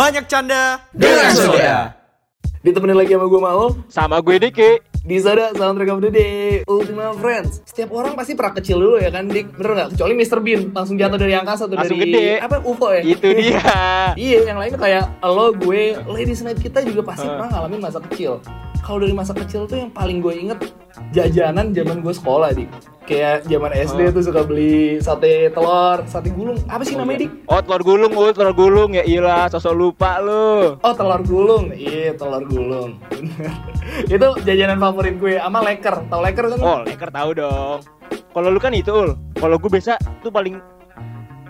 Banyak canda Dengan Soda. Ditemenin lagi sama gue Maul Sama gue Diki. Di Soda Soundtrack of the Day Ultima Friends Setiap orang pasti pernah kecil dulu ya kan Dik Bener gak? Kecuali Mr. Bean Langsung jatuh dari angkasa atau Langsung dari gede. Apa UFO ya? Itu dia. Iya yang lain kayak Lo, gue, ladies night kita juga pasti pernah ngalamin masa kecil Kalau dari masa kecil tuh yang paling gue inget Jajanan zaman gue sekolah Dik Kayak zaman SD tuh suka beli sate telur, sate gulung Apa sih namanya Dik? Oh telur gulung, oh telur gulung ya iyalah, sosok lupa lu. Oh telur gulung, iya telur gulung. Itu jajanan favorit gue sama leker. Tahu leker kan? Oh, leker tahu dong. Kalau lu kan itu, Ul. Kalau gue biasa tuh paling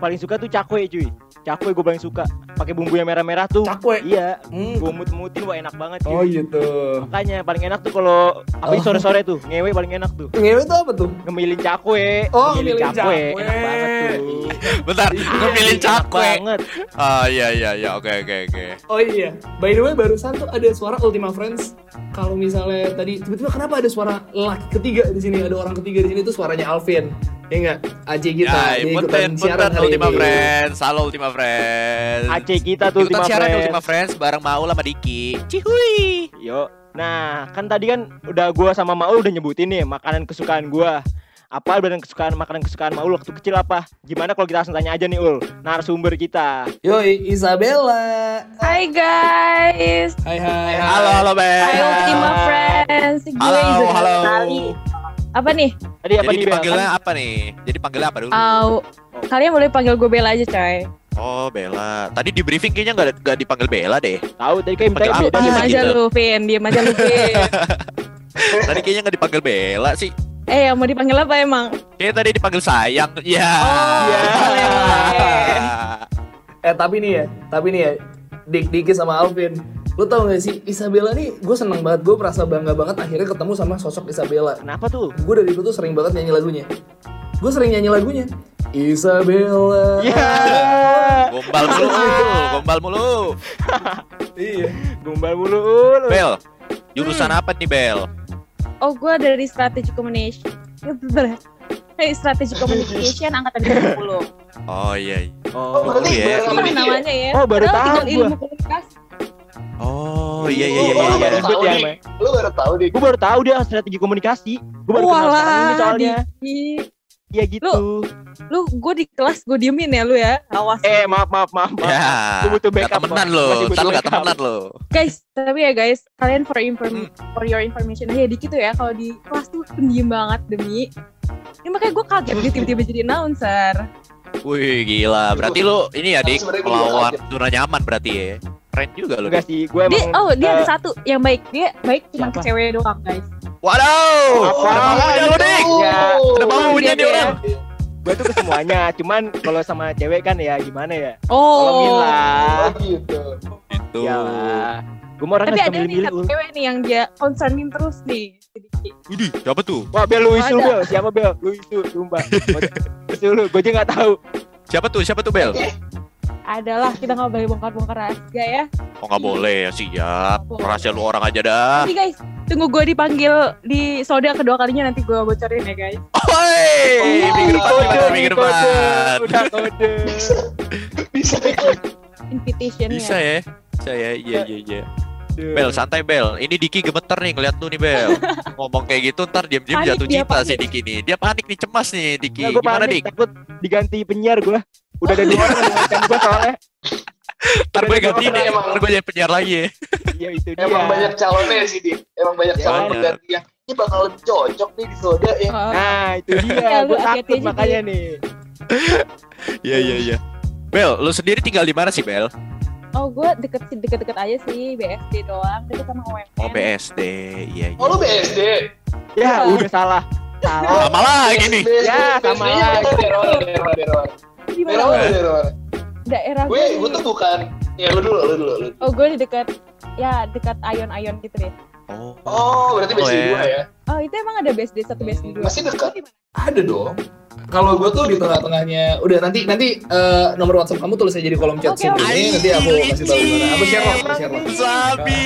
paling suka tuh cakwe cuy. Cakwe gue paling suka. Pakai bumbu yang merah-merah tuh. Cakwe? Iya. Hmm. Gue mut-mutin wah enak banget cuy. Oh gitu. Makanya paling enak tuh kalau apa Oh. sore-sore tuh, ngewe paling enak tuh. Ngewe itu apa tuh? Ngemilin cakwe. Oh, Ngemilin ngemilin cakwe. Enak banget tuh. Bentar, ngemilin Enak cakwe banget. Ah iya iya iya oke oke oke Oh iya. By the way barusan tuh ada suara Ultima Friends. Kalau misalnya tadi tiba-tiba kenapa ada suara laki ketiga di sini? Ada orang ketiga di sini tuh suaranya Alvin. Ya enggak? Aji kita. Ya, ikutan siaran Ultima ini. Friends Halo Ultima Friends Aceh kita tuh Ikutan Ultima siaran Friends. Ultima Friends bareng Maul sama Diki Cihui Yo. Nah, kan tadi kan udah gua sama Maul udah nyebutin nih makanan kesukaan gua. Apa dan kesukaan makanan kesukaan Maul waktu kecil apa? Gimana kalau kita langsung tanya aja nih Ul, narasumber kita. Yoi, Isabella. Hai guys, Hai hai. Halo halo Bel hai Ultima Friends. Gue Halo Isabella halo Tali. Apa nih? Tadi apa Jadi dipanggilnya apa nih? Jadi panggilnya apa dulu? Au, kalian boleh panggil gue Bella aja coy. Oh Bella Tadi di briefing kayaknya nggak nggak dipanggil Bella deh Tahu tadi kayak minta apa Diam aja gitu? lu, Vin. Diam aja lu, Vin. Tadi kayaknya nggak dipanggil Bella sih eh, yang mau dipanggil apa emang? Kayaknya tadi dipanggil sayang Ya Oh, Ya. boleh, boleh. Eh tapi nih ya, tapi nih ya, Dik Diki sama Alvin. Lu tau gak sih, Isabella nih gue seneng banget, gue merasa bangga banget akhirnya ketemu sama sosok Isabella. Kenapa tuh? Gue dari dulu tuh sering banget nyanyi lagunya. Gue sering nyanyi lagunya. Isabella. Ya. Gombal mulu Gombal mulu Iya. Gombal mulu Ul. Bel Jurusan apa nih Bel? Oh, gue dari Strategic Communication. Ya. Hey, Strategic Communication angkatan 20. Oh iya iya. Oh, berarti iya. ya? namanya ya? Oh, baru Padahal tahu ilmu. Oh iya iya iya Oh, iya. baru iya. tahu, ya. Lu baru tahu dik Gue baru tahu dia strategi komunikasi. Gue baru kenal sekarang ini soalnya. Iya gitu. Lu, gue di kelas gue diemin ya lu ya. Awas. Eh, maaf maaf maaf. maaf. Ya. Gua butuh Gak backup, temenan Bang. lo. Ntar lo gak temenan lo. guys tapi ya guys kalian for inform for your information aja dikit tuh ya kalau di kelas tuh pendiam banget demi ini makanya gue kaget dia tiba-tiba jadi announcer Wih gila. Berarti lo ini ya Tapi dik melawan zona nyaman berarti ya. Keren juga lo. Enggak sih, gue dia emang oh dia ada eh, satu yang baik dia baik cuma ke cewek doang guys Waduh. Apa? Ada maunya lo dik. Ya, Ada maunya dia nih orang. gue tuh ke semuanya. Cuman kalau sama cewek kan ya gimana ya? oh Tolongin lah. Oh gitu Itu. Iyalah. Gue mau orang tapi ada nih cewek nih yang dia concernin terus nih. Widih, siapa tuh? Wah, Bel lu isu. Bel. Siapa Bel? Lu isu, sumpah. Isu lu, gue aja nggak tahu. Siapa tuh? Siapa tuh Bel? Adalah kita nggak boleh bongkar-bongkar rahasia ya Oh nggak boleh ya siap. Rahasia lu orang aja dah. nanti guys tunggu gue dipanggil di soda kedua kalinya nanti gue bocorin ya guys Oi, Oh, minggu depan Kode, gimana minggu depan? Udah kode. Bisa invitationnya Bisa ya? Bisa ya? Iya iya iya. Bel santai Bel. Ini Diki gemeter nih ngeliat lu nih Bel. Ngomong kayak gitu ntar diam-diam jatuh cinta panik. si Diki nih. Dia panik nih cemas nih Diki. Gue Gimana panik, Dik? takut diganti penyiar gue. Udah ada dua orang yang gue soalnya. Ntar gue ganti Emang- nih. emang- Ntar gue jadi penyiar lagi ya. Iya itu dia. Emang banyak calonnya sih dik Emang banyak Ya, calon pengganti yang Ini bakal lebih cocok nih di soda ya Oh. Nah itu Ya, dia. lu gue takut makanya nih. Iya iya iya. Bel, lu sendiri tinggal di mana sih Bel? Oh, gue deket deket-deket aja sih BSD doang, deket sama UMN. Oh BSD, iya iya. Oh lu BSD Ya Apa? udah salah. Salah. Sama lagi nih. Ya, sama -nya lagi. Di daerah mana? mana daerah Daerah gue gue. tuh bukan ya lu dulu lu dulu lu dulu. Oh, gue di dekat ya dekat Ayon-Ayon gitu deh. Oh. oh berarti BSD Oh, ya. dua ya Oh, itu emang ada BSD satu BSD dua. Masih dekat? Ada dong. Kalau gue tuh di tengah-tengahnya, udah nanti nanti eh, nomor WhatsApp kamu tulis aja di kolom chat Oke, sini. Nanti aku kasih tahu gimana. Aku share lo, aku share lo. Sabi.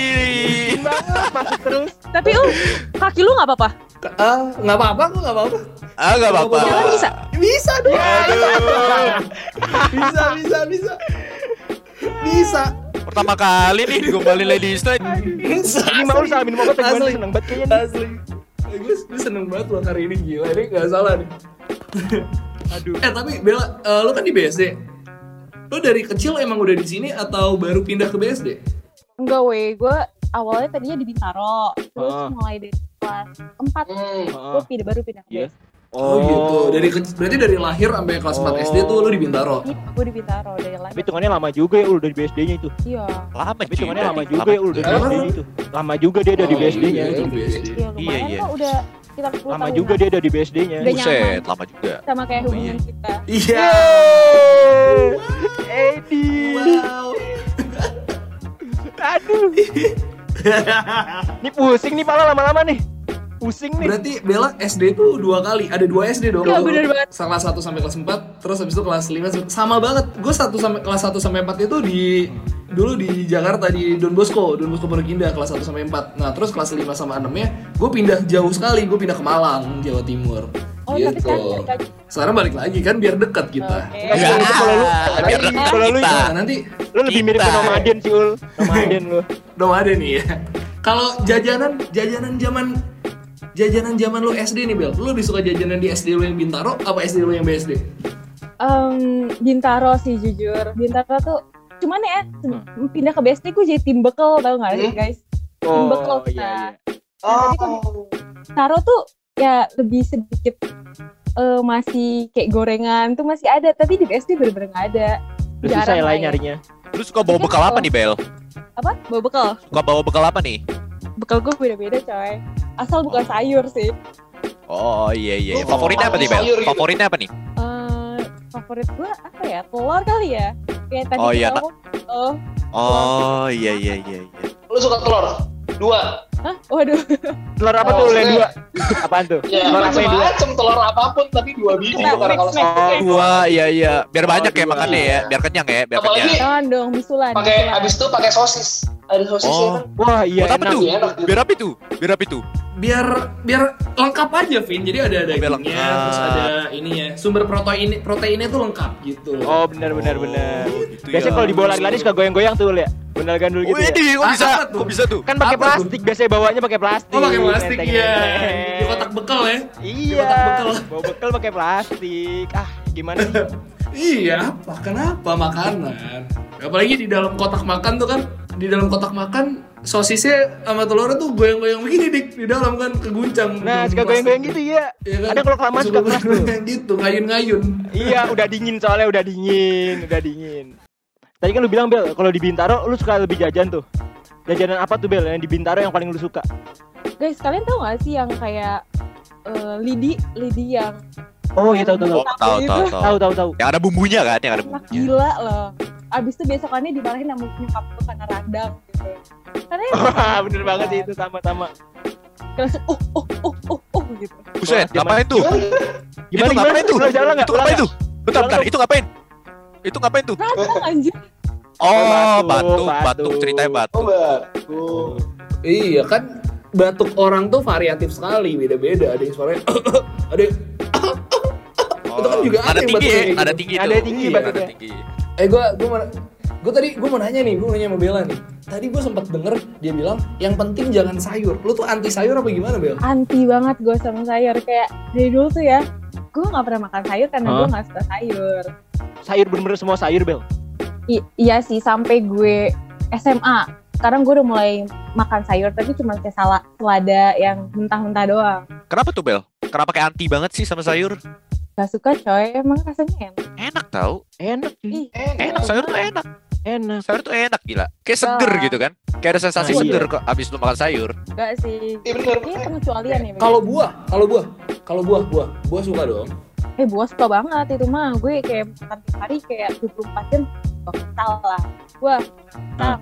banget masuk terus. Tapi uh, kaki lu nggak apa-apa. Ah, nggak apa-apa, aku nggak apa-apa. Ah gak apa-apa. Jalan bisa. Bisa dong. Bisa, bisa, bisa. Bisa. pertama kali nih gombalin Ladies Night. Ini mau salah minum obat Asli. seneng banget kayaknya. Asli. Gue, gue seneng banget loh hari ini gila. Ini gak salah nih. Aduh. Eh tapi Bella, eh, lu kan di BSD. Lu dari kecil emang udah di sini atau baru pindah ke BSD? Enggak weh, gue awalnya tadinya di Bintaro, terus Ah. mulai dari kelas 4 Hmm. gue pindah baru pindah ke Iya. BSD. Oh, gitu. Dari kecil, berarti dari lahir sampai kelas 4 SD tuh lu di Bintaro. Iya, gue di Bintaro dari Tapi lahir. hitungannya lama juga ya ul dari BSD-nya itu. Iya, Lama Tapi hitungannya lama juga ya ul dari Lama. BSD-nya itu. Lama juga dia dari Oh, BSD-nya. iya, BSD. iya lumayan iya. kok udah sekitar 10 Lama tahun juga dia dari BSD-nya. Udah Buset, lama juga. sama kayak Oh, hubungan kita. Iya. Edi. Wow. Aduh. Ini pusing nih pala lama-lama nih. Pusing nih. Berarti Bella SD tuh dua kali, ada dua SD dong. Iya, bener banget. Kelas 1 sampai kelas 4, terus habis itu kelas 5 sama banget. Gue satu sampai kelas 1 sampai 4 itu di dulu di Jakarta di Don Bosco, Don Bosco Pondok Indah kelas 1 sampai 4. Nah, terus kelas 5 sama 6 nya gue pindah jauh sekali, gue pindah ke Malang, Jawa Timur. Oh, tapi sekarang balik lagi. Sekarang balik lagi kan biar dekat kita. Tapi kalau itu kalau lu biar dekat kalau lu kita. Nanti lu lebih mirip ke nomaden sih ul. Nomaden lu. ada nih ya. Kalau jajanan jajanan zaman jajanan zaman lu SD nih Bel, lu lebih suka jajanan di SD lu yang Bintaro apa SD lu yang BSD? Em, Bintaro sih jujur. Bintaro tuh cuman ya pindah ke BSD gue jadi tim bekel tau gak sih Hmm. guys? Tim bekel Oh kita. iya iya. Nah, tapi kalau Oh. Bintaro tuh ya lebih sedikit eh, masih kayak gorengan tuh masih ada tapi di BSD bener-bener gak ada. Udah susah Jarang ya lah lain ya. nyarinya. Lu suka bawa bekal apa nih, Bel? Apa? Bawa bekal. Suka bawa bekal apa nih? Bekal gue beda-beda coy. Asal bukan sayur sih. Oh iya iya. Oh, Favoritnya apa nih, Bel? gitu. Favoritnya apa nih? Eh, favorit gue apa ya? Telur kali ya. Kayak tadi Oh, iya, ngomong, Oh, Oh iya iya iya iya. Lu suka telur? Dua. hah? Waduh. Telur apa Oh, tuh yang dua? Apaan tuh? Ya, Telur apa yang dua? macam-macam telur apa pun tapi dua biji Snack, karena kalau snack, sama snack. Dua iya iya. Biar banyak ya dua. makannya ya, biar kenyang ya, biar kenyang. apalagi Jangan dong, misulan. pakai misulan. abis itu pakai sosis. Ada sosisnya Oh. kan? Wah iya Buat apa enak. tuh? Iya, enak gitu. Biar apa itu? Biar apa itu? Biar biar lengkap aja Vin. Jadi ada Oh, dagingnya, terus ada ini ya. Sumber protein proteinnya tuh lengkap gitu. Oh benar benar benar. Oh, gitu Biasanya ya. kalau dibawa lari-lari suka goyang-goyang tuh ya. Benar gandul gitu ya. Wih, kok Ah, bisa? tuh? Kok bisa tuh? Kan pakai Apa tuh? plastik biasanya bawanya pakai plastik. Oh pakai plastik ya. Di kotak bekal ya. Iya. kotak bekal. Bawa bekal pakai plastik. Ah, gimana sih? Iya, apa? Kenapa makanan? Apalagi di dalam kotak makan tuh kan, di dalam kotak makan sosisnya sama telurnya tuh goyang-goyang begini dik di dalam kan keguncang. Nah, suka goyang-goyang gitu ya. Iya kan? Ada kalau kelamaan suka keras tuh. gitu, ngayun-ngayun. Iya, udah dingin soalnya udah dingin, udah dingin. Tadi kan lu bilang Bel, kalau di Bintaro lu suka lebih jajan tuh. Jajanan apa tuh Bel yang di Bintaro yang paling lu suka? Guys, kalian tahu gak sih yang kayak eh, lidi, lidi yang Oh iya tahu tahu Oh, tahu. tahu tahu Tahu tahu. tahu. Yang ada bumbunya kan, yang ada enak bumbunya. gila loh. Abis itu besokannya dimarahin sama nyokap gue karena radang gitu. Karena ya bener banget sih itu sama-sama. langsung oh oh oh oh oh gitu. Buset, ngapain tuh? Gimana itu ngapain tuh? Itu ngapain tuh? Bentar, bentar. Itu ngapain? Itu ngapain tuh? Radang anjir. Oh, Batuk, batuk, batuk. batuk, ceritanya Oh, batuk. Iya kan batuk orang tuh variatif sekali, beda-beda. Ada yang suaranya ada yang Itu kan juga ada ada yang tinggi ada gitu. tinggi Ada tuh. tinggi batuknya. ada tinggi. Eh gua gua mau gua tadi gua mau nanya nih, gua mau nanya sama Bella nih. Tadi gua sempat denger dia bilang yang penting jangan sayur. Lu tuh anti sayur apa gimana, Bel? Anti banget gue sama sayur kayak dari dulu tuh ya. Gue nggak pernah makan sayur karena Hah? gue nggak suka sayur. Sayur bener-bener semua sayur Bel. I- iya sih sampai gue SMA. Sekarang gue udah mulai makan sayur tapi cuma kayak salah selada yang mentah-mentah doang. Kenapa tuh, Bel? Kenapa kayak anti banget sih sama sayur? Gak suka coy, emang rasanya enak. Enak tau. Enak Ih, cuy. Enak, sayur tuh enak. Enak. Sayur tuh enak gila. Kayak seger gitu kan. Kayak ada sensasi Nah, iya. seger kok abis lu makan sayur. Gak sih. Iya bener. Ini pengecualian ya. Kalau buah, kalau buah, kalau buah, buah, buah suka dong. Eh buah suka banget itu mah. Gue kayak makan tiap hari kayak 24 jam. Gak salah. Buah. Nah,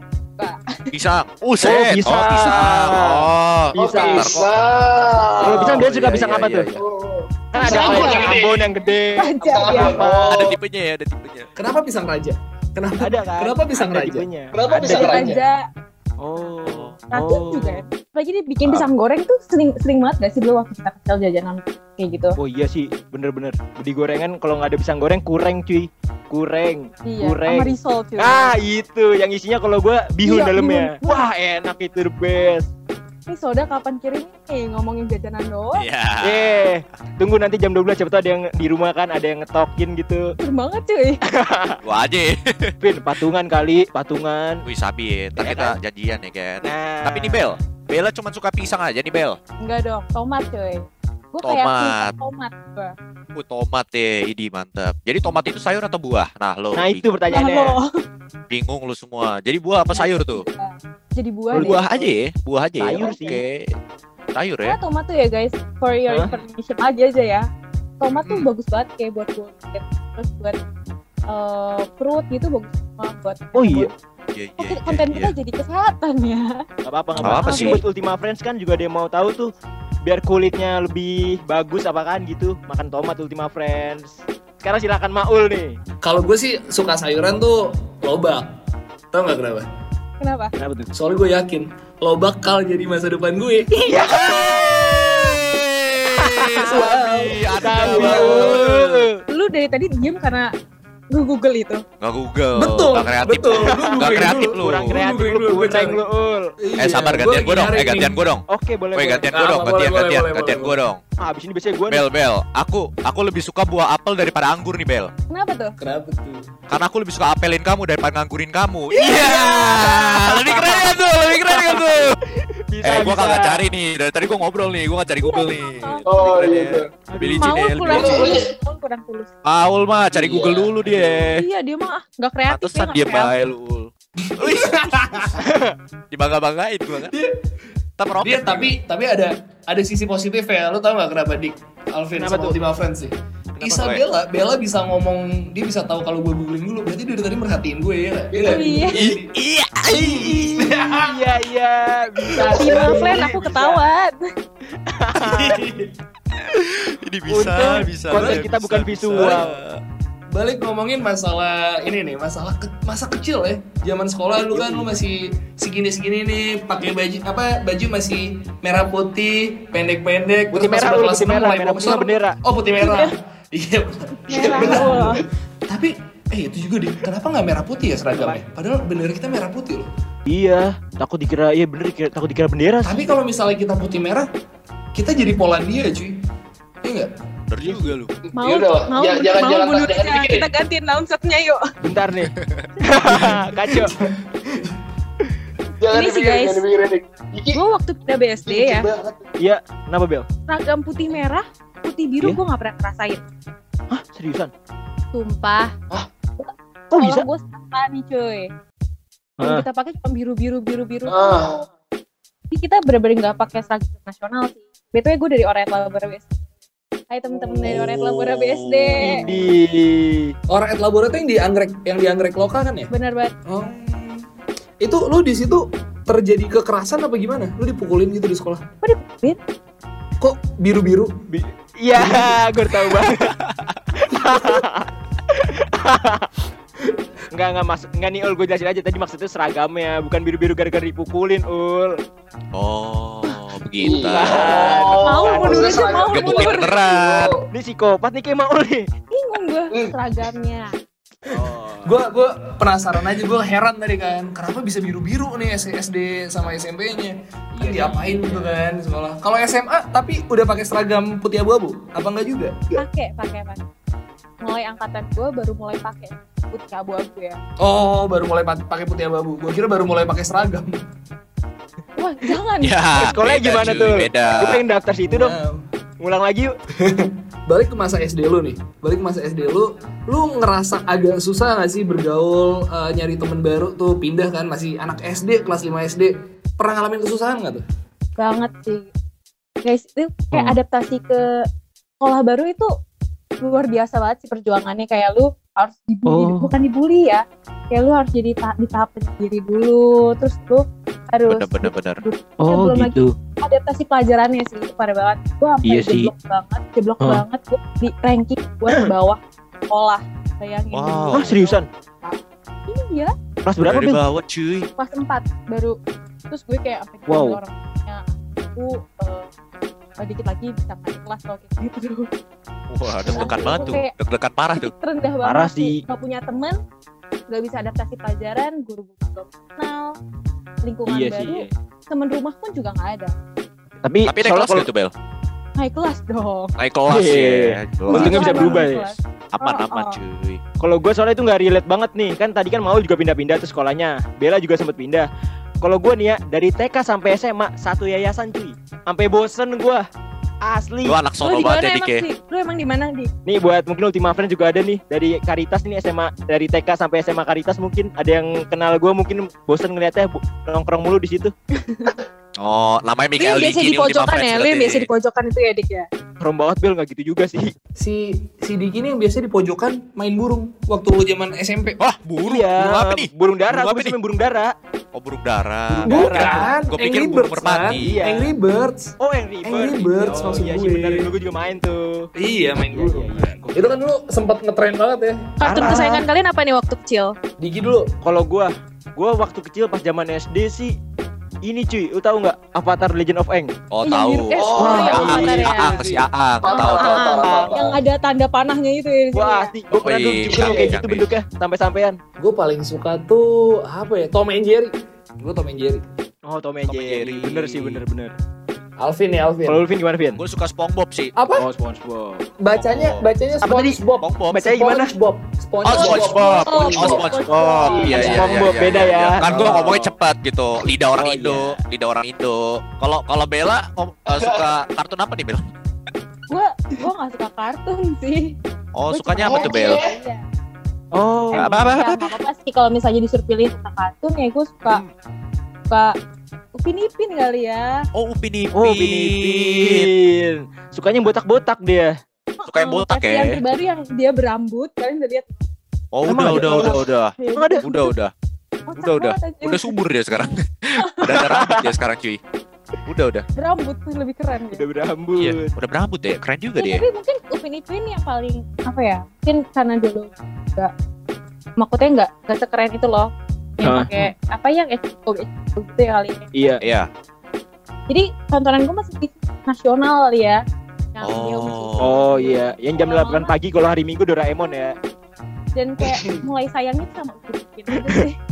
Pisang. Uset. Oh, Oh, pisang. pisang. Oh, Oh, Pisang. Kok. bisa. Kalau pisang dia suka iya, pisang iya, apa iya, tuh? Kan ada Pisang Ambon yang yang gede. Ambon yang gede. aja Pisang ya. Oh. Ada tipenya ya, ada tipenya. Kenapa pisang raja? Kenapa? Ada kan? Kenapa pisang Ada raja? tipenya. Kenapa Ada. pisang raja? aja. Oh. Racun Oh. juga ya. Lagi dia bikin pisang goreng tuh sering sering banget gak sih dulu waktu kita kecil jajanan kayak gitu. Oh iya sih, bener-bener. Beli gorengan kalau nggak ada pisang goreng kurang cuy. kureng. Iya, Goreng. sama risol cuy. Ah, itu yang isinya kalau gua bihun Iya, dalamnya. bihun. Wah, enak itu the best. Ini soda kapan kirim nih ngomongin jajanan doang. Iya. Eh, tunggu nanti jam 12 siapa ada yang di rumah kan ada yang ngetokin gitu. Seru banget cuy. Gua aja. Pin, patungan kali, patungan. Wih sabi, ntar Ya kita janjian ya kan. Nah, Tapi nih Bel, Bella cuma suka pisang aja nih Bel. Enggak dong, tomat cuy. Gue kayak Tomat. tomat gua. Uh, tomat deh, idi mantep. Jadi tomat itu sayur atau buah? Nah lo, Nah, itu pertanyaannya. Halo. bingung lu semua. Jadi buah apa sayur tuh? Jadi buah deh. Buah aja ya, buah aja ya. Sayur Oke. sih. Sayur ya. Karena tomat tuh ya guys, for your Hah? information aja aja ya. Tomat tuh Hmm. bagus banget kayak buat kulit, terus buat eh, perut gitu bagus banget buat. Oh iya, Iya, Kok iya, kita- konten iya, kita iya. jadi kesehatan ya. nggak apa-apa, Nggak apa-apa apa sih. sih. Buat Ultima Friends kan juga ada yang mau tahu tuh biar kulitnya lebih bagus apa kan gitu. Makan tomat Ultima Friends. Sekarang silakan Maul nih. Kalau gue sih suka sayuran tuh lobak. Tahu nggak kenapa? Kenapa? Kenapa tuh? Soalnya gue yakin lo bakal jadi masa depan gue. Hey, Sabi, ada. Lu dari tadi diem karena gue Google itu. Nggak Google. Betul, Nggak kreatif. betul. Nggak googling kreatif lu. Kurang kreatif lu, kurang lu, Ul. Eh sabar gantian gue dong. Eh gantian gue dong. Oke, boleh. Boleh. gantian gue Ah, dong, gantian gantian gantian gue dong. Ah, abis ini biasanya gue nih. Bel Bel, aku aku lebih suka buah apel daripada anggur nih Bel. Kenapa tuh? Kenapa tuh? Karena aku lebih suka apelin kamu daripada nganggurin kamu. Iya. Lebih keren kan tuh, lebih keren kan tuh. Bisa, Eh, gua bisa. kagak cari nih. Dari tadi gua ngobrol nih, gua nggak cari Google nih. Oh iya. ya. Lebih licin Mau ya, lebih kurang licin. tulus. Mau kurang tulus. Paul mah cari Iya. Google dulu dia. Iya dia mah ah, nggak kreatif. Pantesan nggak dia baik lu. Ul. Wih. Dibangga-banggain gua kan. Kita meroket. Dia tapi tapi ada ada sisi positif ya. Lo tau nggak kenapa Dik? Alvin Kenapa sama tuh? Ultima Friends sih. Isabella, Bella bisa ngomong, dia bisa tahu kalau gue googling dulu. Berarti dia dari tadi merhatiin gue ya? Iya? Iya. Iya. Iya, iya. Bisa. Iya, Flen, aku ketahuan. Ini bisa, bisa. konten bisa, kita bukan bisa. visual. Balik ngomongin masalah ini nih, masalah ke- masa kecil ya. Zaman sekolah lu kan lu masih segini-segini nih, pakai baju apa? Baju masih merah putih, pendek-pendek. Putih terus pas merah, putih merah, merah putih bendera. Oh, putih merah. Iya, benar. Iya, benar. Ul. Tapi eh itu juga di kenapa nggak merah putih ya seragamnya? Padahal bendera kita merah putih loh. Iya, takut dikira iya bener dikira, takut dikira bendera sih. Tapi kalau misalnya kita putih merah, kita jadi Polandia cuy. Iya enggak? Bener juga lu. Mau, Yaudah lah, mau, ya- jangan- mau jangan- bunuh jangan. Kita gantiin noun setnya yuk. Bentar nih. Kacau. Jangan Ini sih, guys. Gue waktu pindah BSD lucu ya. Iya, kenapa Bel? seragam putih merah, putih biru Iya? gue nggak pernah ngerasain. Hah, seriusan? Sumpah. Oh bisa? Kalau gue salah nih cuy. Yang Ah. kita pakai cuma biru biru biru biru. Ah. Tapi kita bener-bener nggak pakai seragam nasional sih. Btw gue dari Orient Labora BSD. Hai temen-temen dari Orient Labora BSD. Di et labora tuh yang di anggrek yang di anggrek loka kan ya? Bener banget. Oh. Itu lu di situ terjadi kekerasan apa gimana? Lu dipukulin gitu di sekolah? Kok dipukulin? Kok biru-biru? Bi- Iya, gue tahu banget. Enggak, enggak mas, enggak nih Ul, gue jelasin aja tadi maksudnya seragamnya, bukan biru-biru gara-gara dipukulin Ul. Oh, begitu. Bukan. Mau mundur aja mau mundur. beneran. Ini psikopat nih kayak Maul nih. Bingung gue seragamnya. Oh. Gua gua penasaran aja, gua heran tadi kan, kenapa bisa biru-biru nih S- SD sama SMP-nya? Kan diapain gitu kan di sekolah? Kalau SMA tapi udah pakai seragam putih abu-abu, apa enggak juga? Pakai, pakai, pakai. Mulai angkatan gue baru mulai pakai putih abu-abu ya. Oh, baru mulai pa- pakai putih abu-abu. Gua kira baru mulai pakai seragam. Wah jangan. Ya, Sekolahnya gimana cuy, tuh? Beda. Gue pengen daftar situ dong. Ngulang lagi yuk. balik ke masa SD lu nih. Balik ke masa SD lu, lu ngerasa agak susah gak sih bergaul, eh, nyari temen baru tuh pindah kan masih anak SD kelas 5 SD. Pernah ngalamin kesusahan gak tuh? Banget sih. Guys, itu kayak Hmm. adaptasi ke sekolah baru itu luar biasa banget sih perjuangannya. Kayak lu harus dibully, Oh. bukan dibully ya. Kayak lu harus jadi ta- di tahap sendiri dulu. Terus lu harus Bener, bener, bener. Oh belum lagi gitu. adaptasi pelajarannya sih itu parah banget. Gue sampai Iya sih. jeblok banget, jeblok Hah. banget. Gue di ranking buat ke bawah sekolah. Bayangin. Wow. Oh seriusan? Iya, Kelas berapa Dari bawah cuy. kelas 4 baru. Terus gue kayak sampai Wow. orang orangnya aku eh, oh, dikit lagi bisa naik kelas kalau kayak gitu Wah, deg-degan banget tuh. Deg-degan parah tuh. terendah Parah banget sih. Gak punya temen gak bisa adaptasi pelajaran guru-guru belum kenal lingkungan Iya baru sih. iya. temen rumah pun juga nggak ada Tapi, Tapi naik kelas kalau gitu, Bel. naik kelas dong Naik kelas Iya. ya. Untungnya Jelas. bisa Naik berubah ya. Aman-aman, Oh, oh. cuy. Kalau gue soalnya itu nggak relate banget nih. Kan tadi kan Maul juga pindah-pindah tuh sekolahnya. Bella juga sempet pindah. Kalau gue nih ya dari TK sampai SMA satu yayasan cuy. Sampai bosen gue. Asli. Lu anak sono banget ya, emang Dik ya. Lu emang di mana di? Nih buat mungkin Ultima Friends juga ada nih dari Karitas nih SMA dari TK sampai SMA Karitas mungkin ada yang kenal gue mungkin bosen ngeliatnya nongkrong mulu di situ. Oh, namanya Lu yang Mikael biasa Diki di pojokan ya? Lu yang berarti. biasa di pojokan itu ya dik ya? Keren banget Bel nggak gitu juga sih. Si si Diki ini yang biasa di pojokan main burung waktu lu zaman SMP. Wah, burung. iya. Burung apa nih? Burung dara. Burung Gue apa bisa nih? burung dara. Oh, burung dara. Burung Bukan, Gua pikir Angry burung Birds merpati. kan? Iya. Angry Birds. Oh Angry Birds. Angry Birds oh, maksud iya gue. benar dulu gue juga main tuh. Iya main Iya, burung. iya, iya. Itu kan dulu sempat ngetren banget ya. Kartun kesayangan kalian apa nih waktu kecil? Diki dulu. Kalau gua, gua waktu kecil pas zaman SD sih ini cuy, lu tahu nggak Avatar Legend of Aang? Oh, Yang tahu. eh, Oh, oh, yang Aang, Avatar ya. Aang, si Aang. Tahu, Tahu, tahu, tahu. Yang ada tanda panahnya itu ya di sini Wah, ya? asli, gua pernah dulu juga kayak gitu bentuknya sampai-sampean. Gue paling suka tuh apa ya? Tom and Jerry. Gue Tom and Jerry. Oh, Tom and Tom and Jerry. Jerry. Bener sih, bener bener. Alvin ya Alvin. Kalau Ulvin gimana, Vin? Gue suka SpongeBob sih. Apa? Oh, SpongeBob. Bacanya bacanya Apa tadi? SpongeBob. SpongeBob. Bacanya gimana? SpongeBob. Oh, SpongeBob. SpongeBob. Oh, Oh, SpongeBob. Iya, iya, iya. SpongeBob, iya, beda iya, ya. iya. Kan gue ngomongnya cepat gitu. Lidah orang Oh, Indo, lidah orang Indo. Kalau kalau Bella eh, suka kartun apa nih, Bel? Gue gue nggak suka kartun sih. Oh, Gua sukanya apa tuh, Oke. Bel? Iya. Oh, apa, apa, apa, apa-apa sih kalau misalnya disuruh pilih tentang kartun ya gue suka suka Upin Ipin kali ya. Oh, Upin Ipin. oh, Upin Ipin. Sukanya botak-botak dia. Suka yang botak Versi ya? Yang terbaru yang dia berambut, kalian udah lihat? Oh, Emang udah, ada? udah, udah, udah. Emang ada? Udah, udah. Udah, udah. aja. Udah subur dia sekarang. udah ada rambut dia sekarang, cuy. Udah, udah. berambut tuh lebih keren ya. Udah berambut. Iya, udah berambut ya. Keren juga Ya, dia. tapi mungkin Upin Ipin yang paling apa ya? Mungkin karena dulu enggak maksudnya enggak enggak sekeren itu loh. Yang Hah? pakai apa yang Eko Eko gitu ya kali ini. Iya. Iya. Jadi tontonan gue masih TV nasional kali ya. Yang Oh. masih- Oh iya, yang jam 8 pagi kalau hari Minggu Doraemon ya. Dan kayak mulai sayangnya sama Upin Ipin aja sih.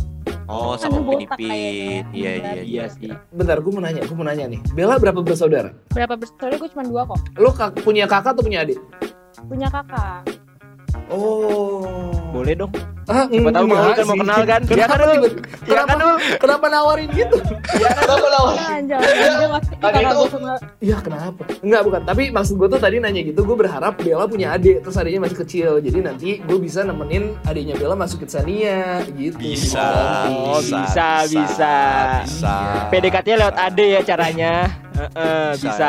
Oh, sama Upin Ipin. kayaknya. Iya, iya, iya. Iya sih. Bentar, gue mau nanya, gue mau nanya nih. Bella berapa bersaudara? Berapa bersaudara gue cuma dua kok. Lo kak, punya kakak atau punya adik? Punya kakak. Oh. Boleh dong. Ah, Siapa tahu enggak Maul kan mau kenal kan? Iya Kenapa, kan, Ul? tiba- Iya kenapa, kan, kenapa nawarin gitu? Kenapa lawan? Jangan jangan dia ngasih Ada karena itu. gue sama Ya kenapa? Enggak bukan. Tapi maksud gue tuh tadi nanya gitu, gue berharap Bella punya adik, terus adiknya masih kecil. Jadi nanti gue bisa nemenin adiknya Bella masuk ke Sania gitu. Bisa. Oh, bisa, bisa. Bisa. PDKT lewat ade ya caranya. Heeh, bisa, Bisa.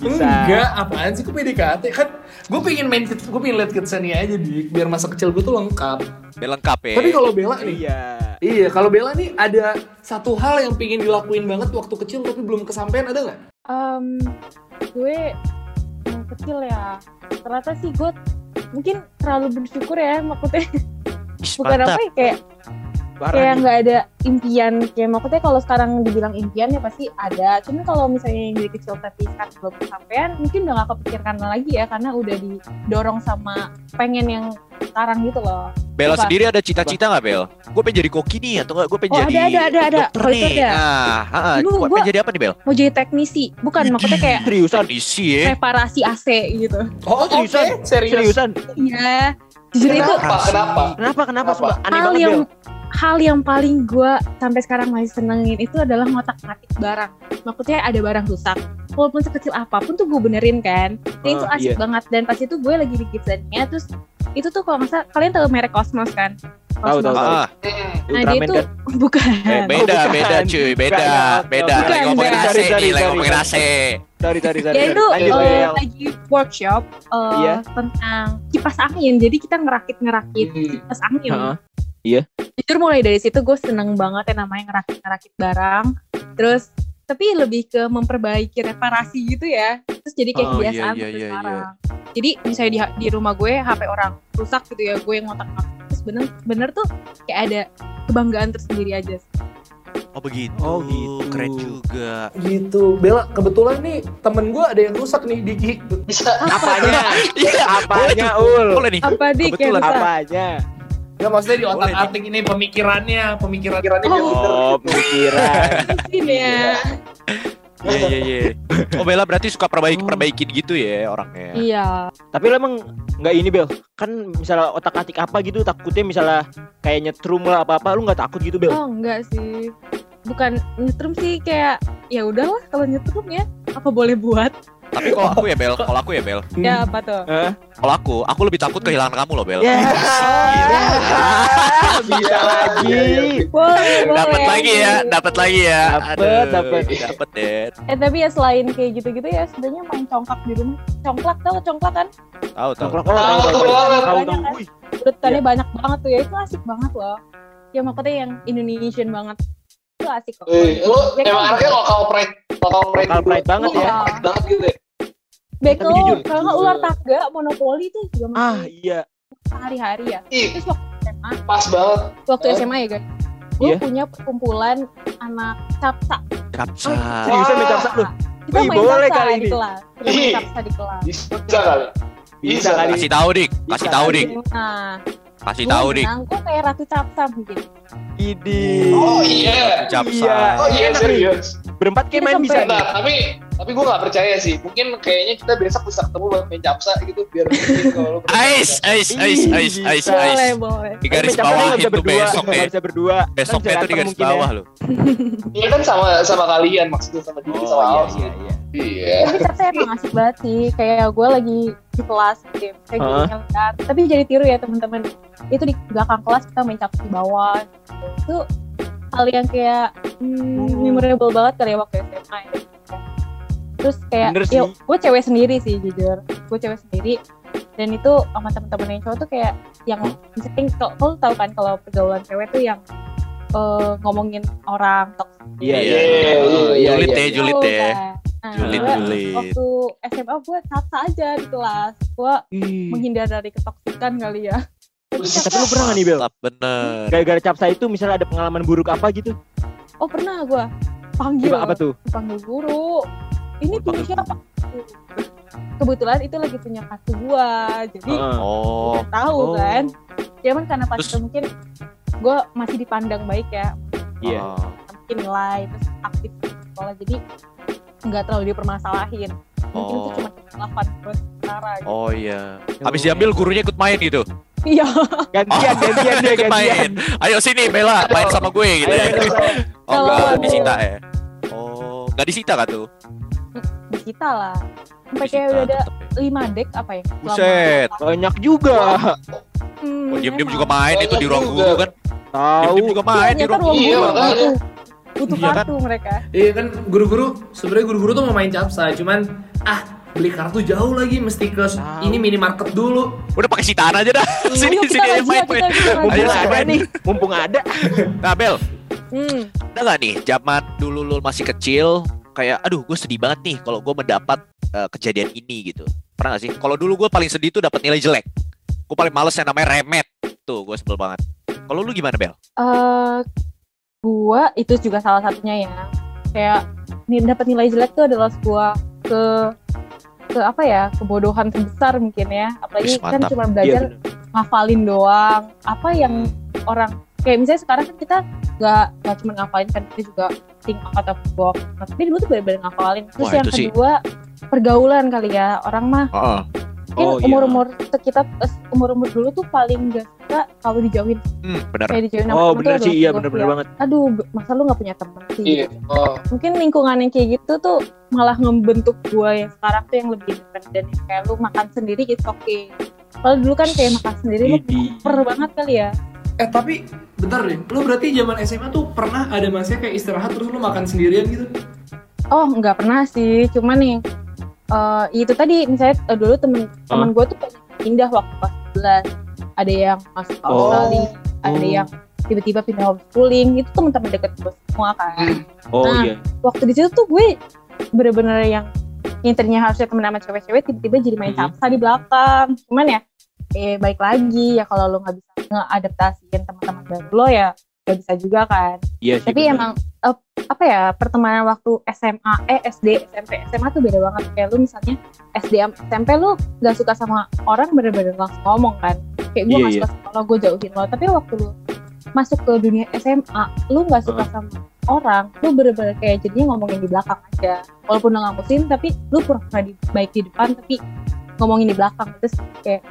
Bisa. Enggak, apaan sih? Gue PDKT kan? Gue pengen main, gue pengen lihat Kitsania aja di, biar masa kecil gue tuh lengkap. Biar lengkap ya. Tapi kalau Bella nih, Iya. iya kalau Bella nih ada satu hal yang pengen dilakuin banget waktu kecil tapi belum kesampaian ada nggak? Em, gue yang kecil ya ternyata sih gue mungkin terlalu bersyukur ya maksudnya bukan apa ya kayak Parah kayak nggak ada impian kayak maksudnya kalau sekarang dibilang impian ya pasti ada cuman kalau misalnya yang dari kecil tapi sekarang belum kesampaian mungkin udah gak kepikirkan lagi ya karena udah didorong sama pengen yang sekarang gitu loh Bella sendiri ada cita-cita nggak Bel? Gue pengen jadi koki nih atau nggak? Gue pengen Oh, jadi ada, ada, ada, ada. dokter Kalau itu nih. ada. Nah, ah, Dulu gue gua- pengen jadi apa nih Bel? mau jadi teknisi bukan maksudnya kayak Seriusan? Isi ya. reparasi AC gitu Oh, seriusan? oke. serius. Seriusan? iya jujur itu Kenapa? Kenapa? Kenapa? Kenapa? Kenapa? Sumpah, Aneh hal banget, yang Bel. hal yang paling gue sampai sekarang masih senengin itu adalah ngotak ngatik barang maksudnya ada barang rusak walaupun sekecil apa pun tuh gue benerin kan dan itu Ah, asik iya. banget dan pas itu gue lagi di Gibsonnya terus itu tuh kalau salah kalian tahu merek Cosmos kan Tahu, tahu, tahu. Ah, Hmm. nah dia tuh kan? bukan eh, beda, bukan. beda cuy, beda, Bukan, beda. bukan, Lagi ngomongin. AC nih, lagi ngomongin AC. Sorry, sorry. dia sorry. itu eh, Bel. lagi workshop eh, Iya. tentang kipas angin jadi kita ngerakit ngerakit Hmm. kipas angin Heeh. jujur mulai dari situ gue seneng banget yang namanya ngerakit ngerakit barang terus tapi lebih ke memperbaiki reparasi gitu ya terus jadi kayak Oh, kebiasaan iya, sampai iya, sekarang jadi misalnya di, di rumah gue HP orang rusak gitu ya gue yang ngotak terus bener bener tuh kayak ada kebanggaan tersendiri aja Oh begitu. Oh, gitu. Keren juga. Gitu. Bella, kebetulan nih temen gue ada yang rusak nih Diki. Bisa. Apanya? Iya, Apanya. Ul? Boleh nih. Apa dik yang Kebetulan. Apanya? Ya maksudnya di otak atik ini pemikirannya, pemikiran Pikirannya dia bener. Oh, pemikiran. Mungkin ya. Iya iya iya. Oh Bella berarti suka perbaiki perbaikin gitu ya orangnya. Iya. Tapi lo emang nggak ini Bel? Kan misalnya otak atik apa gitu takutnya misalnya kayak nyetrum lah apa apa lu nggak takut gitu Bel? Oh enggak sih. Bukan nyetrum sih kayak ya udahlah kalau nyetrum ya apa boleh buat Tapi kalau aku ya Bel, kalau aku ya Bel, ya apa tuh Hah? kalau aku, aku lebih takut kehilangan kamu loh Bel. Ya. Bisa lagi. boleh boleh Dapat lagi ya, dapat lagi ya. Dapet, Aduh, dapet. Dapet deh. eh tapi ya selain kayak gitu-gitu ya sebenarnya main congklak di rumah congklak tau congklak kan Tahu tahu. Congklak oh, tahu Tahu tahu tuh tahu. banget. Tahu Banyak tahu. kan? Urutannya banyak banget tuh ya itu asik banget loh ya makanya yang Indonesian banget itu asik kok Eh, lu emang anaknya lokal pride, lokal pride, Lokal pride banget ya. Pride banget gitu ya. Beko, kalau nggak ular tangga, monopoli itu juga Ah masih iya. sehari-hari ya. Ih, Terus waktu SMA, pas banget. waktu Eh? SMA ya guys, gue Iya. punya perkumpulan anak capsa. Capsa. Seriusan main capsa lu? Kita main boleh capsa kali di ini. kelas. Kita main capsa di kelas. Bisa kali. Bisa Bisa. kali. Kasih tahu dik, kasih tahu dik, Nah, kasih tahu menang, gue kayak ratu capsa mungkin. Idi. Oh iya. Capsa. Iya. Oh iya nih. serius. Berempat kayak Kita main bisa Nah, nih. tapi tapi gue gak percaya sih. Mungkin kayaknya kita besok bisa ketemu buat main capsa gitu biar kalau lu Ais, ais, ais, ais, ais, ais. Di garis bawah itu berdua, besok ya. bisa berdua. Kan Besoknya bisa itu di garis ya. bawah loh. Iya kan sama sama kalian maksudnya sama Diki sama Oh iya Aos. iya iya. Iya. Tapi capsa emang asik banget sih. Kayak gue lagi di kelas gitu ya. Kayak Hah? ngeliat. Tapi jadi tiru ya teman-teman. Itu di belakang kelas kita main capsa di bawah. Itu hal yang kayak hmm, memorable banget kali ya waktu SMA ya. Terus kayak Bener ya gue cewek sendiri sih jujur. Gue cewek sendiri dan itu sama temen-temen yang cowok tuh kayak yang misalnya kalau tahu kan kalau pergaulan cewek tuh yang eh, ngomongin orang toxic Iya Iya, iya. iya, Oh, iya, Julid iya. ya, julid Tahu ya. kan? Nah, Julid, gue julid. waktu SMA gue capsa aja di kelas. Gue Ih. menghindar dari ketoksikan kali ya. Tapi Buset. Tapi lu pernah nggak nih Bel? Bener. Gara-gara capsa itu misalnya ada pengalaman buruk apa gitu? Oh pernah gue panggil, Coba apa tuh? panggil guru. Ini Oh, punya siapa? Kebetulan itu lagi punya kartu gue, jadi Heeh. Oh, tahu Oh. kan. Cuman karena pas Terus- itu mungkin gue masih dipandang baik ya, Iya. oh. mungkin nilai terus aktif di sekolah, jadi nggak terlalu dipermasalahin. Mungkin itu Oh. cuma kesalahan gue sementara. Gitu. Oh iya. Habis diambil gurunya ikut main gitu. Iya. Gantian, gantian dia ikut main. gantian. Ayo sini Bella, main sama gue gitu. Ayo, ya. ayo, ayo. Oh Kalau enggak disita ya. Oh, enggak disita kan tuh? Disita lah sampai kayak udah ada ya. lima deck apa ya Buset. Banyak juga. Hmm, Oh, diem-diem juga main itu di ruang guru kan. Tahu. Juga Iya, main di ternyata ruang ruang guru. Iya, makanya. butuh Iya kan? kartu mereka Iya kan guru-guru sebenarnya guru-guru tuh mau main capsa, cuman ah beli kartu jauh lagi mesti ke Tahu. ini minimarket dulu. Udah pakai sitaan aja dah. Sini Ayo, kita sini ayo rajia, main kita main. Mumpung siapa ada ini? nih, mumpung ada. Nah, Bel, hmm. ada nggak nih zaman dulu lu masih kecil kayak aduh gue sedih banget nih kalau gue mendapat eh, kejadian ini gitu. Pernah gak sih? Kalau dulu gue paling sedih tuh dapat nilai jelek. Gue paling males yang namanya remet. Tuh gue sebel banget. Kalau lu gimana Bel? Eh, gua itu juga salah satunya ya. Kayak nih dapat nilai jelek tuh adalah sebuah ke ke apa ya kebodohan terbesar mungkin ya. Apalagi kan cuma Iya belajar bener. ngafalin doang. Apa yang orang kayak misalnya sekarang kan kita nggak nggak cuma ngafalin kan kita juga think out of the box nah, tapi dulu tuh benar-benar ngafalin terus Wah, yang sih. kedua pergaulan kali ya orang mah Heeh. mungkin Oh, iya. umur-umur kita umur umur dulu tuh paling gak suka kalau dijauhin hmm, bener kayak dijauhin Oh bener sih, iya sebuah bener-bener yang, banget. aduh masa lu nggak punya temen sih Iya. Oh. mungkin lingkungan yang kayak gitu tuh malah ngebentuk gua yang sekarang tuh yang lebih independen kayak lu makan sendiri it's okay kalau dulu kan kayak makan sendiri lu per banget kali ya Eh tapi bentar deh, lu berarti zaman SMA tuh pernah ada masanya kayak istirahat terus lu makan sendirian gitu? oh nggak pernah sih cuman nih eh, itu tadi misalnya eh, dulu temen temen gue tuh pindah waktu kelas 11 ada yang masuk Oh. Australia ada Oh. yang tiba-tiba pindah homeschooling itu teman-teman deket gue semua kan Oh Nah, iya. waktu di situ tuh gue bener-bener yang yang tadinya harusnya temen sama cewek-cewek tiba-tiba jadi main Mhm. capsa di belakang cuman ya eh baik lagi. Ya kalau lo nggak bisa ngeadaptasiin teman-teman baru lo ya gak bisa juga kan. Iya sih. tapi bener. emang eh, apa ya pertemanan waktu SMA eh SD SMP SMA tuh beda banget. Kayak lu misalnya SD SMP lu gak suka sama orang bener-bener langsung ngomong kan. Kayak gue Iya, gak iya. suka sama lo gue jauhin lo. Tapi waktu lu masuk ke dunia SMA lu gak suka sama orang lu bener-bener kayak jadinya ngomongin di belakang aja. Walaupun lu musim tapi lu pura-pura di, baik di depan tapi ngomongin di belakang. Terus kayak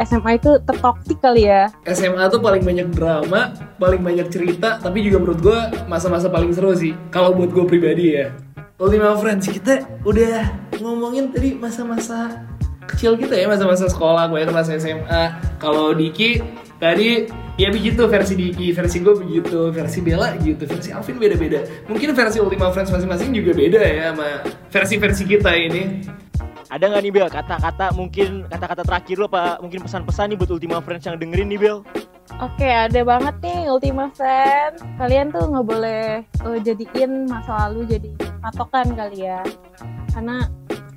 SMA itu tertoksik kali ya SMA tuh paling banyak drama, paling banyak cerita, tapi juga menurut gue masa-masa paling seru sih. Kalau buat gue pribadi ya. Ultima Friends kita udah ngomongin tadi masa-masa kecil kita ya, masa-masa sekolah gue itu masa SMA. Kalau Diki tadi ya begitu versi Diki, versi gue begitu, versi Bella gitu, versi Alvin beda-beda. Mungkin versi Ultima Friends masing-masing juga beda ya sama versi-versi kita ini. Ada nggak nih Bel kata-kata mungkin kata-kata terakhir lo apa mungkin pesan-pesan nih buat Ultima Friends yang dengerin nih Bel? Oke, ada banget nih Ultima Friends. Kalian tuh nggak boleh eh, jadiin masa lalu jadi patokan kali ya. Karena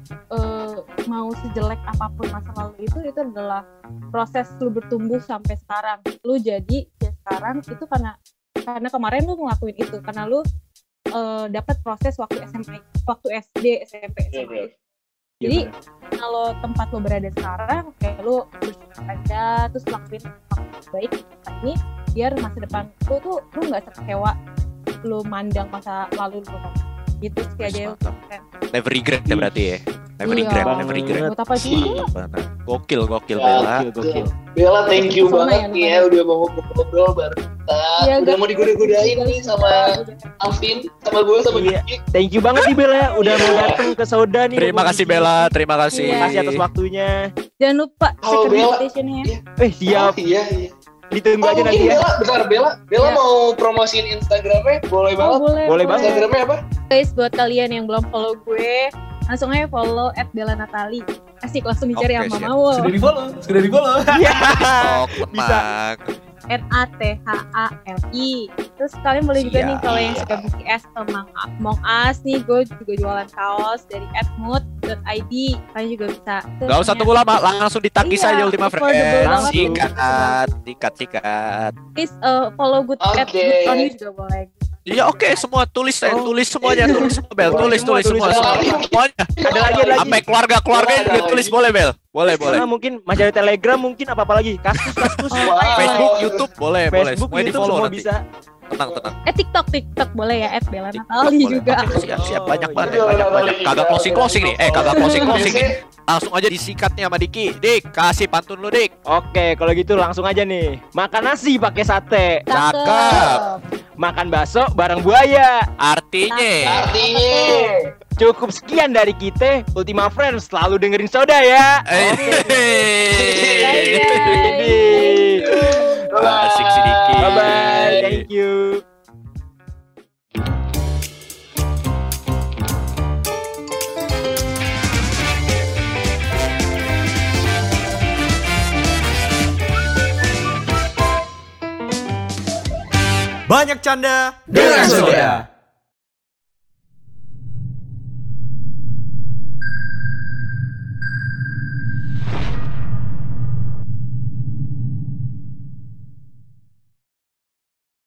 eh, mau sejelek apa pun masa lalu itu itu adalah proses lu bertumbuh sampai sekarang. Lu jadi ya sekarang itu karena karena kemarin lu ngelakuin itu karena lu eh, dapat proses waktu SMA, waktu SD, SMP, SMA. Jadi kalau tempat lo berada sekarang kayak lo bersyukur aja terus lakuin baik. Saat ini biar masa depan lo tuh lo nggak kecewa lo mandang masa lalu lo gitu sih aja. Never regret ya berarti ya. Never Iya. regret, never regret. buat apa Benar. Gokil, gokil Ya, Bella. Gokil, gokil. Bella thank you Pesona banget ya, nih ya udah mau ngobrol bareng kita. Iya, udah mau digoda-godain nih sama Alvin, sama gue, sama Iya. Thank you banget nih Bel ya udah mau datang ke Sauda nih. Terima kasih. Bella, terima kasih. Iya. Terima kasih atas waktunya. jangan lupa Halo, second Bella. invitation-nya Eh siap, Oh, iya, iya. Ditunggu Oh, aja nanti ya. Bella, bentar Bella, Bella Iya. mau promosiin Instagramnya, boleh oh, banget. boleh Boleh banget. Instagramnya apa? guys buat kalian yang belum follow gue langsung aja follow at Bella Natali asik langsung dicari Oke, sama. Mawul Sudah di follow, sudah di follow. Oh, Bisa. N A T H A L I. Terus kalian boleh juga Siap. nih kalau yang suka BTS atau Among Among Us nih, gue juga jualan kaos dari atmood.id. Kalian juga bisa. Terus Gak usah tunggu lama, langsung ditagih Iya, saja Ultima Friends. Sikat, sikat, sikat. Please uh, follow good at Oke. good on you juga boleh. Iya oke, semua tulis saya Oh. tulis semuanya, tulis semua Bel, tulis Semua, tulis tulis semua, semua. semua, semuanya. Ada lagi, ada lagi. Sampai keluarga keluarga juga tulis boleh Bel, boleh boleh. Karena mungkin masih ada Telegram mungkin apa apa lagi? Kaskus, kaskus. Oh, Wow. Facebook, YouTube boleh, boleh. Facebook, di YouTube follow semua nanti. bisa. Tenang, tenang. Eh TikTok, TikTok boleh ya at Bella Natali boleh. juga. Siap, siap. Banyak banget, ya, Iya, banyak banyak. Kagak closing closing nih. Eh, kagak closing closing nih. Langsung aja disikatnya sama Diki. Dik, kasih pantun lu Dik. Oke, kalau gitu langsung aja nih. Makan nasi pakai sate, Cakep. makan bakso bareng buaya. Artinya. Artinya. Cukup sekian dari kita. Ultima Friends selalu dengerin Soda ya. Eh, Jadi, Asik si Diki. bye bye. Thank you. Banyak canda Dengan soda.